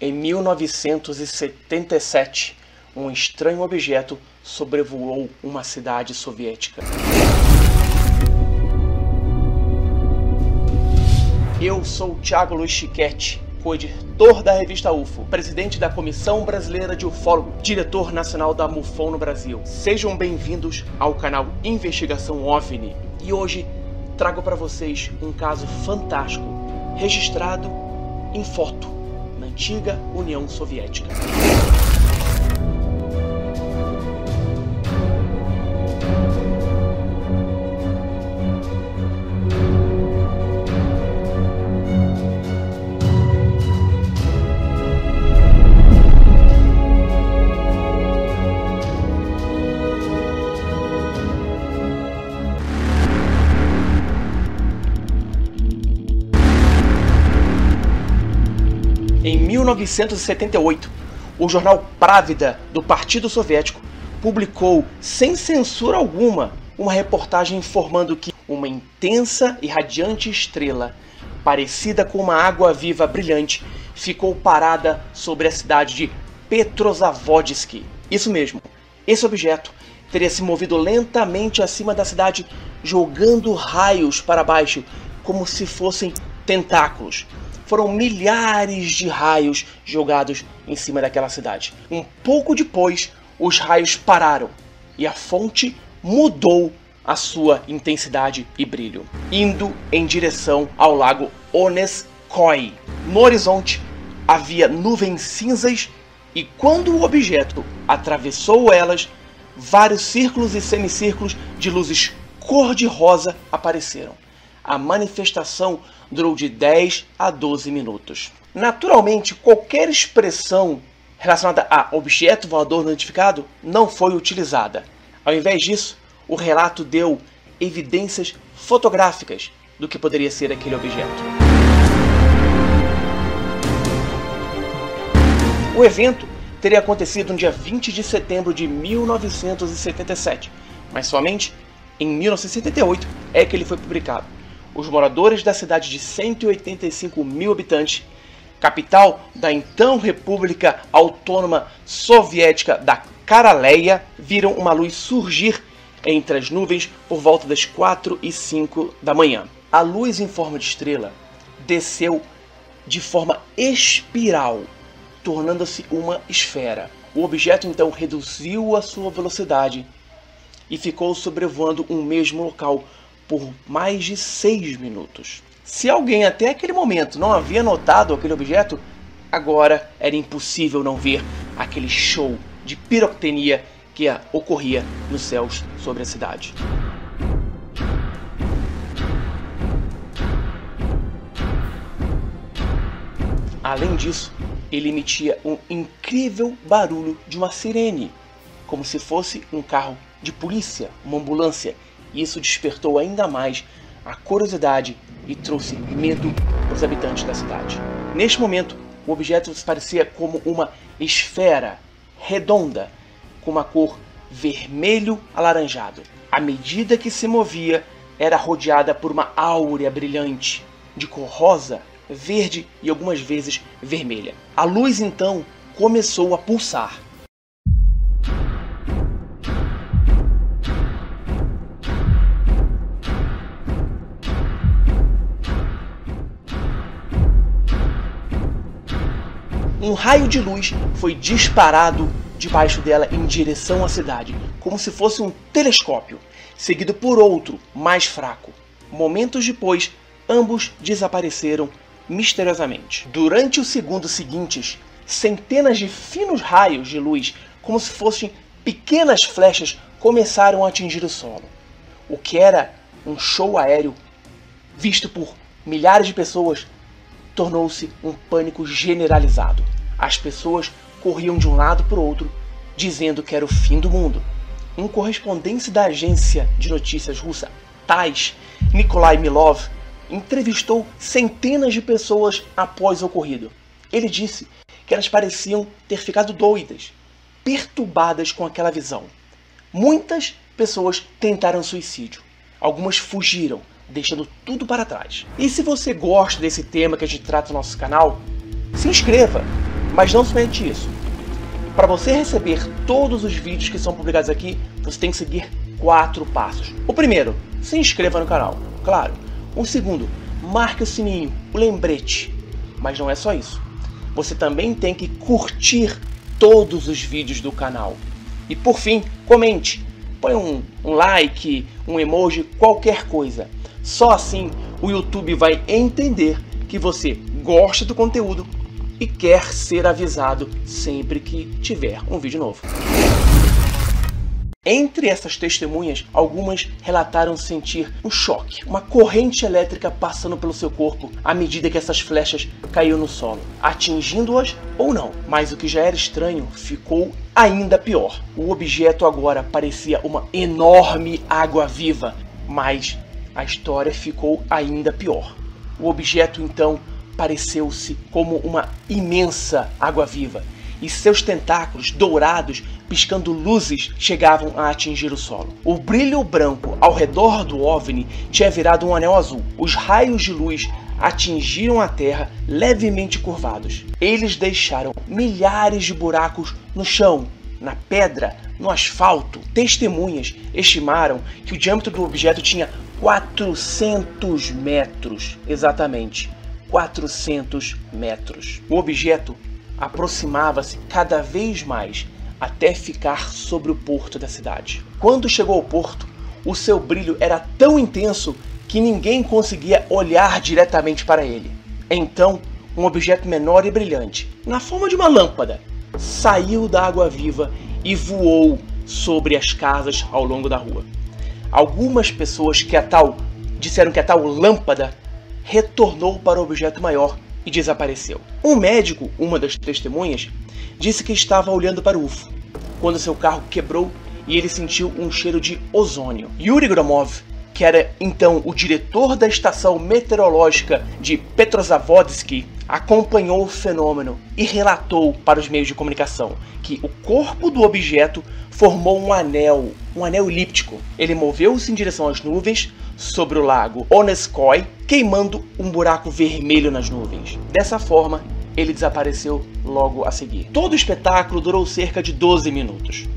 Em 1977, um estranho objeto sobrevoou uma cidade soviética. Eu sou Thiago Luiz Chiquete, co-editor da revista UFO, presidente da Comissão Brasileira de Ufólogo, diretor nacional da MUFON no Brasil. Sejam bem-vindos ao canal Investigação OVNI. E hoje trago para vocês um caso fantástico, registrado em foto antiga União Soviética. 1978, o jornal Pravda do Partido Soviético publicou, sem censura alguma, uma reportagem informando que uma intensa e radiante estrela, parecida com uma água viva brilhante, ficou parada sobre a cidade de Petrozavodsk. Isso mesmo, esse objeto teria se movido lentamente acima da cidade, jogando raios para baixo, como se fossem tentáculos foram milhares de raios jogados em cima daquela cidade. Um pouco depois, os raios pararam e a fonte mudou a sua intensidade e brilho, indo em direção ao lago Oneskoi. No horizonte havia nuvens cinzas e quando o objeto atravessou elas, vários círculos e semicírculos de luzes cor-de-rosa apareceram a manifestação durou de 10 a 12 minutos. Naturalmente, qualquer expressão relacionada a objeto voador notificado não foi utilizada. Ao invés disso, o relato deu evidências fotográficas do que poderia ser aquele objeto. O evento teria acontecido no dia 20 de setembro de 1977, mas somente em 1978 é que ele foi publicado os moradores da cidade de 185 mil habitantes, capital da então República Autônoma Soviética da Karaleia, viram uma luz surgir entre as nuvens por volta das 4 e 5 da manhã. A luz em forma de estrela desceu de forma espiral, tornando-se uma esfera. O objeto então reduziu a sua velocidade e ficou sobrevoando um mesmo local por mais de seis minutos. Se alguém até aquele momento não havia notado aquele objeto, agora era impossível não ver aquele show de piroctenia que ocorria nos céus sobre a cidade. Além disso, ele emitia um incrível barulho de uma sirene, como se fosse um carro de polícia, uma ambulância, isso despertou ainda mais a curiosidade e trouxe medo aos habitantes da cidade. Neste momento, o objeto parecia como uma esfera redonda com uma cor vermelho alaranjado. À medida que se movia, era rodeada por uma áurea brilhante de cor rosa, verde e algumas vezes vermelha. A luz então começou a pulsar Um raio de luz foi disparado debaixo dela em direção à cidade, como se fosse um telescópio, seguido por outro, mais fraco. Momentos depois, ambos desapareceram misteriosamente. Durante os segundos seguintes, centenas de finos raios de luz, como se fossem pequenas flechas, começaram a atingir o solo. O que era um show aéreo visto por milhares de pessoas tornou-se um pânico generalizado. As pessoas corriam de um lado para o outro, dizendo que era o fim do mundo. Um correspondente da agência de notícias russa, TASS, Nikolai Milov, entrevistou centenas de pessoas após o ocorrido. Ele disse que elas pareciam ter ficado doidas, perturbadas com aquela visão. Muitas pessoas tentaram suicídio. Algumas fugiram, deixando tudo para trás. E se você gosta desse tema que a gente trata no nosso canal, se inscreva, Mas não somente isso. Para você receber todos os vídeos que são publicados aqui, você tem que seguir quatro passos. O primeiro, se inscreva no canal, claro. O segundo, marque o sininho, o lembrete. Mas não é só isso. Você também tem que curtir todos os vídeos do canal. E por fim, comente. Põe um, um like, um emoji, qualquer coisa. Só assim o YouTube vai entender que você gosta do conteúdo e quer ser avisado sempre que tiver um vídeo novo. Entre essas testemunhas, algumas relataram sentir um choque, uma corrente elétrica passando pelo seu corpo à medida que essas flechas caíam no solo, atingindo-as ou não. Mas o que já era estranho ficou ainda pior. O objeto agora parecia uma enorme água viva, mas a história ficou ainda pior. O objeto então pareceu-se como uma imensa água-viva, e seus tentáculos dourados, piscando luzes, chegavam a atingir o solo. O brilho branco ao redor do OVNI tinha virado um anel azul. Os raios de luz atingiram a Terra levemente curvados. Eles deixaram milhares de buracos no chão, na pedra, no asfalto. Testemunhas estimaram que o diâmetro do objeto tinha 400 metros, exatamente. 400 metros. O objeto aproximava-se cada vez mais até ficar sobre o porto da cidade. Quando chegou ao porto, o seu brilho era tão intenso que ninguém conseguia olhar diretamente para ele. Então, um objeto menor e brilhante, na forma de uma lâmpada, saiu da água viva e voou sobre as casas ao longo da rua. Algumas pessoas que a tal disseram que a tal lâmpada retornou para o objeto maior e desapareceu. Um médico, uma das testemunhas, disse que estava olhando para o UFO quando seu carro quebrou e ele sentiu um cheiro de ozônio. Yuri Gromov, que era então o diretor da estação meteorológica de Petrozavodsk, acompanhou o fenômeno e relatou para os meios de comunicação que o corpo do objeto formou um anel, um anel elíptico. Ele moveu-se em direção às nuvens, sobre o lago Oneskoy, queimando um buraco vermelho nas nuvens. Dessa forma, ele desapareceu logo a seguir. Todo o espetáculo durou cerca de 12 minutos.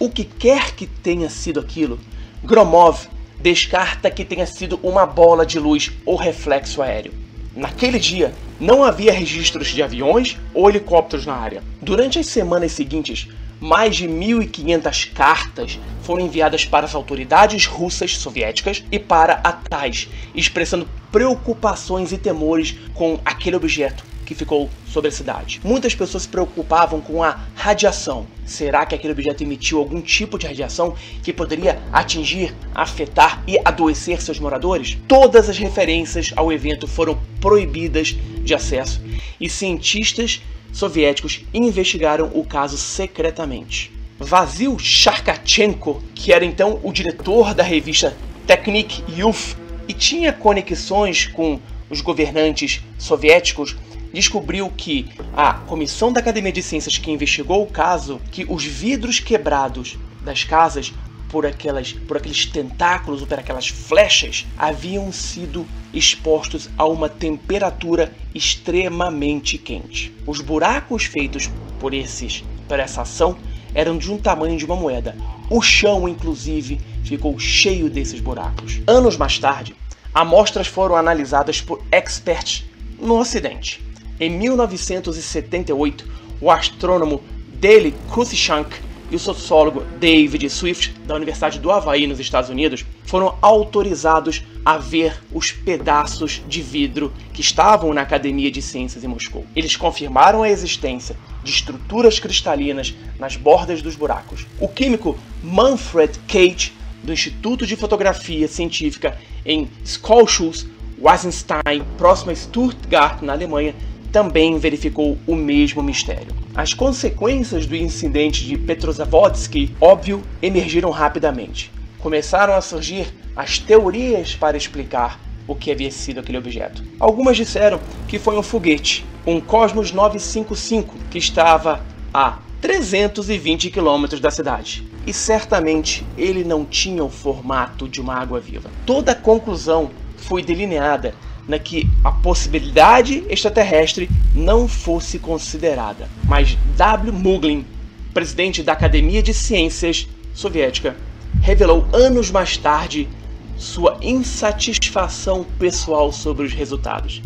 O que quer que tenha sido aquilo, Gromov descarta que tenha sido uma bola de luz ou reflexo aéreo. Naquele dia, não havia registros de aviões ou helicópteros na área. Durante as semanas seguintes, mais de 1.500 cartas foram enviadas para as autoridades russas soviéticas e para a TAIS, expressando preocupações e temores com aquele objeto que ficou sobre a cidade. Muitas pessoas se preocupavam com a radiação. Será que aquele objeto emitiu algum tipo de radiação que poderia atingir, afetar e adoecer seus moradores? Todas as referências ao evento foram proibidas de acesso e cientistas soviéticos investigaram o caso secretamente. Vasil Sharkachenko, que era então o diretor da revista Technik Youth e tinha conexões com os governantes soviéticos, descobriu que a comissão da Academia de Ciências que investigou o caso, que os vidros quebrados das casas por, aquelas, por aqueles tentáculos ou por aquelas flechas haviam sido expostos a uma temperatura extremamente quente. Os buracos feitos por, esses, por essa ação eram de um tamanho de uma moeda. O chão, inclusive, ficou cheio desses buracos. Anos mais tarde, amostras foram analisadas por experts no Ocidente. Em 1978, o astrônomo Dale Cruikshank e o sociólogo David Swift, da Universidade do Havaí, nos Estados Unidos, foram autorizados a ver os pedaços de vidro que estavam na Academia de Ciências em Moscou. Eles confirmaram a existência de estruturas cristalinas nas bordas dos buracos. O químico Manfred Cage, do Instituto de Fotografia Científica em Scholschuss, Weisenstein, próximo a Stuttgart, na Alemanha, também verificou o mesmo mistério. As consequências do incidente de Petrozavodsk, óbvio, emergiram rapidamente. Começaram a surgir as teorias para explicar o que havia sido aquele objeto. Algumas disseram que foi um foguete, um Cosmos 955, que estava a 320 quilômetros da cidade. E certamente ele não tinha o formato de uma água viva. Toda a conclusão foi delineada na que a possibilidade extraterrestre não fosse considerada. Mas W. Muglin, presidente da Academia de Ciências Soviética, revelou anos mais tarde sua insatisfação pessoal sobre os resultados.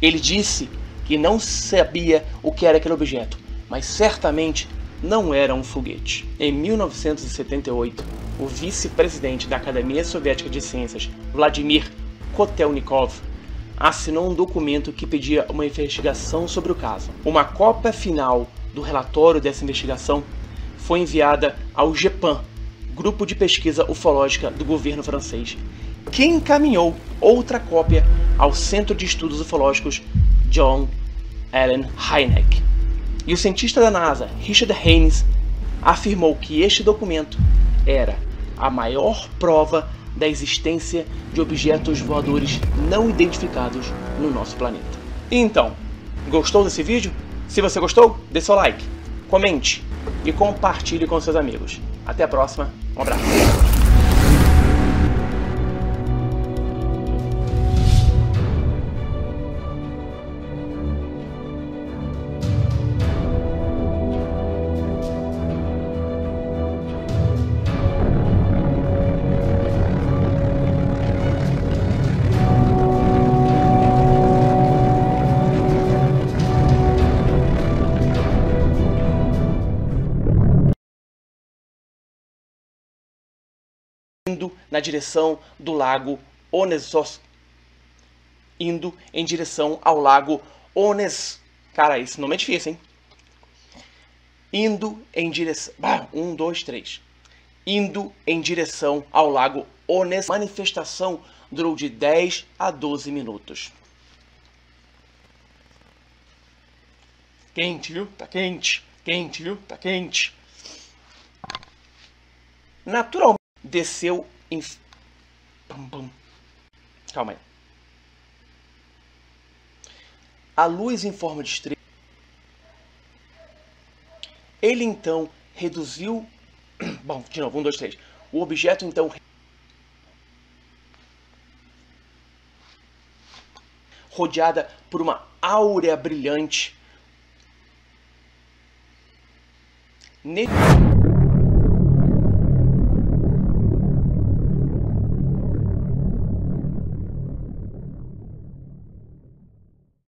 Ele disse que não sabia o que era aquele objeto, mas certamente não era um foguete. Em 1978, o vice-presidente da Academia Soviética de Ciências, Vladimir Kotelnikov, assinou um documento que pedia uma investigação sobre o caso. Uma cópia final do relatório dessa investigação foi enviada ao GEPAN, Grupo de Pesquisa Ufológica do governo francês, que encaminhou outra cópia ao Centro de Estudos Ufológicos John Allen Hynek. E o cientista da NASA, Richard Haynes, afirmou que este documento era a maior prova da existência de objetos voadores não identificados no nosso planeta. Então, gostou desse vídeo? Se você gostou, dê seu like, comente e compartilhe com seus amigos. Até a próxima, um abraço. Indo na direção do lago Onesos. Indo em direção ao lago Ones. Cara, esse nome é difícil, hein? Indo em direção. Um, dois, três. Indo em direção ao lago Ones. Manifestação durou de 10 a 12 minutos. Quente, viu? Tá quente. Quente, viu? Tá quente. Naturalmente desceu em. Pum, pum. Calma aí. A luz em forma de estrela. Ele então reduziu. Bom, de novo, um, dois, três. O objeto então. Rodeada por uma áurea brilhante. Ne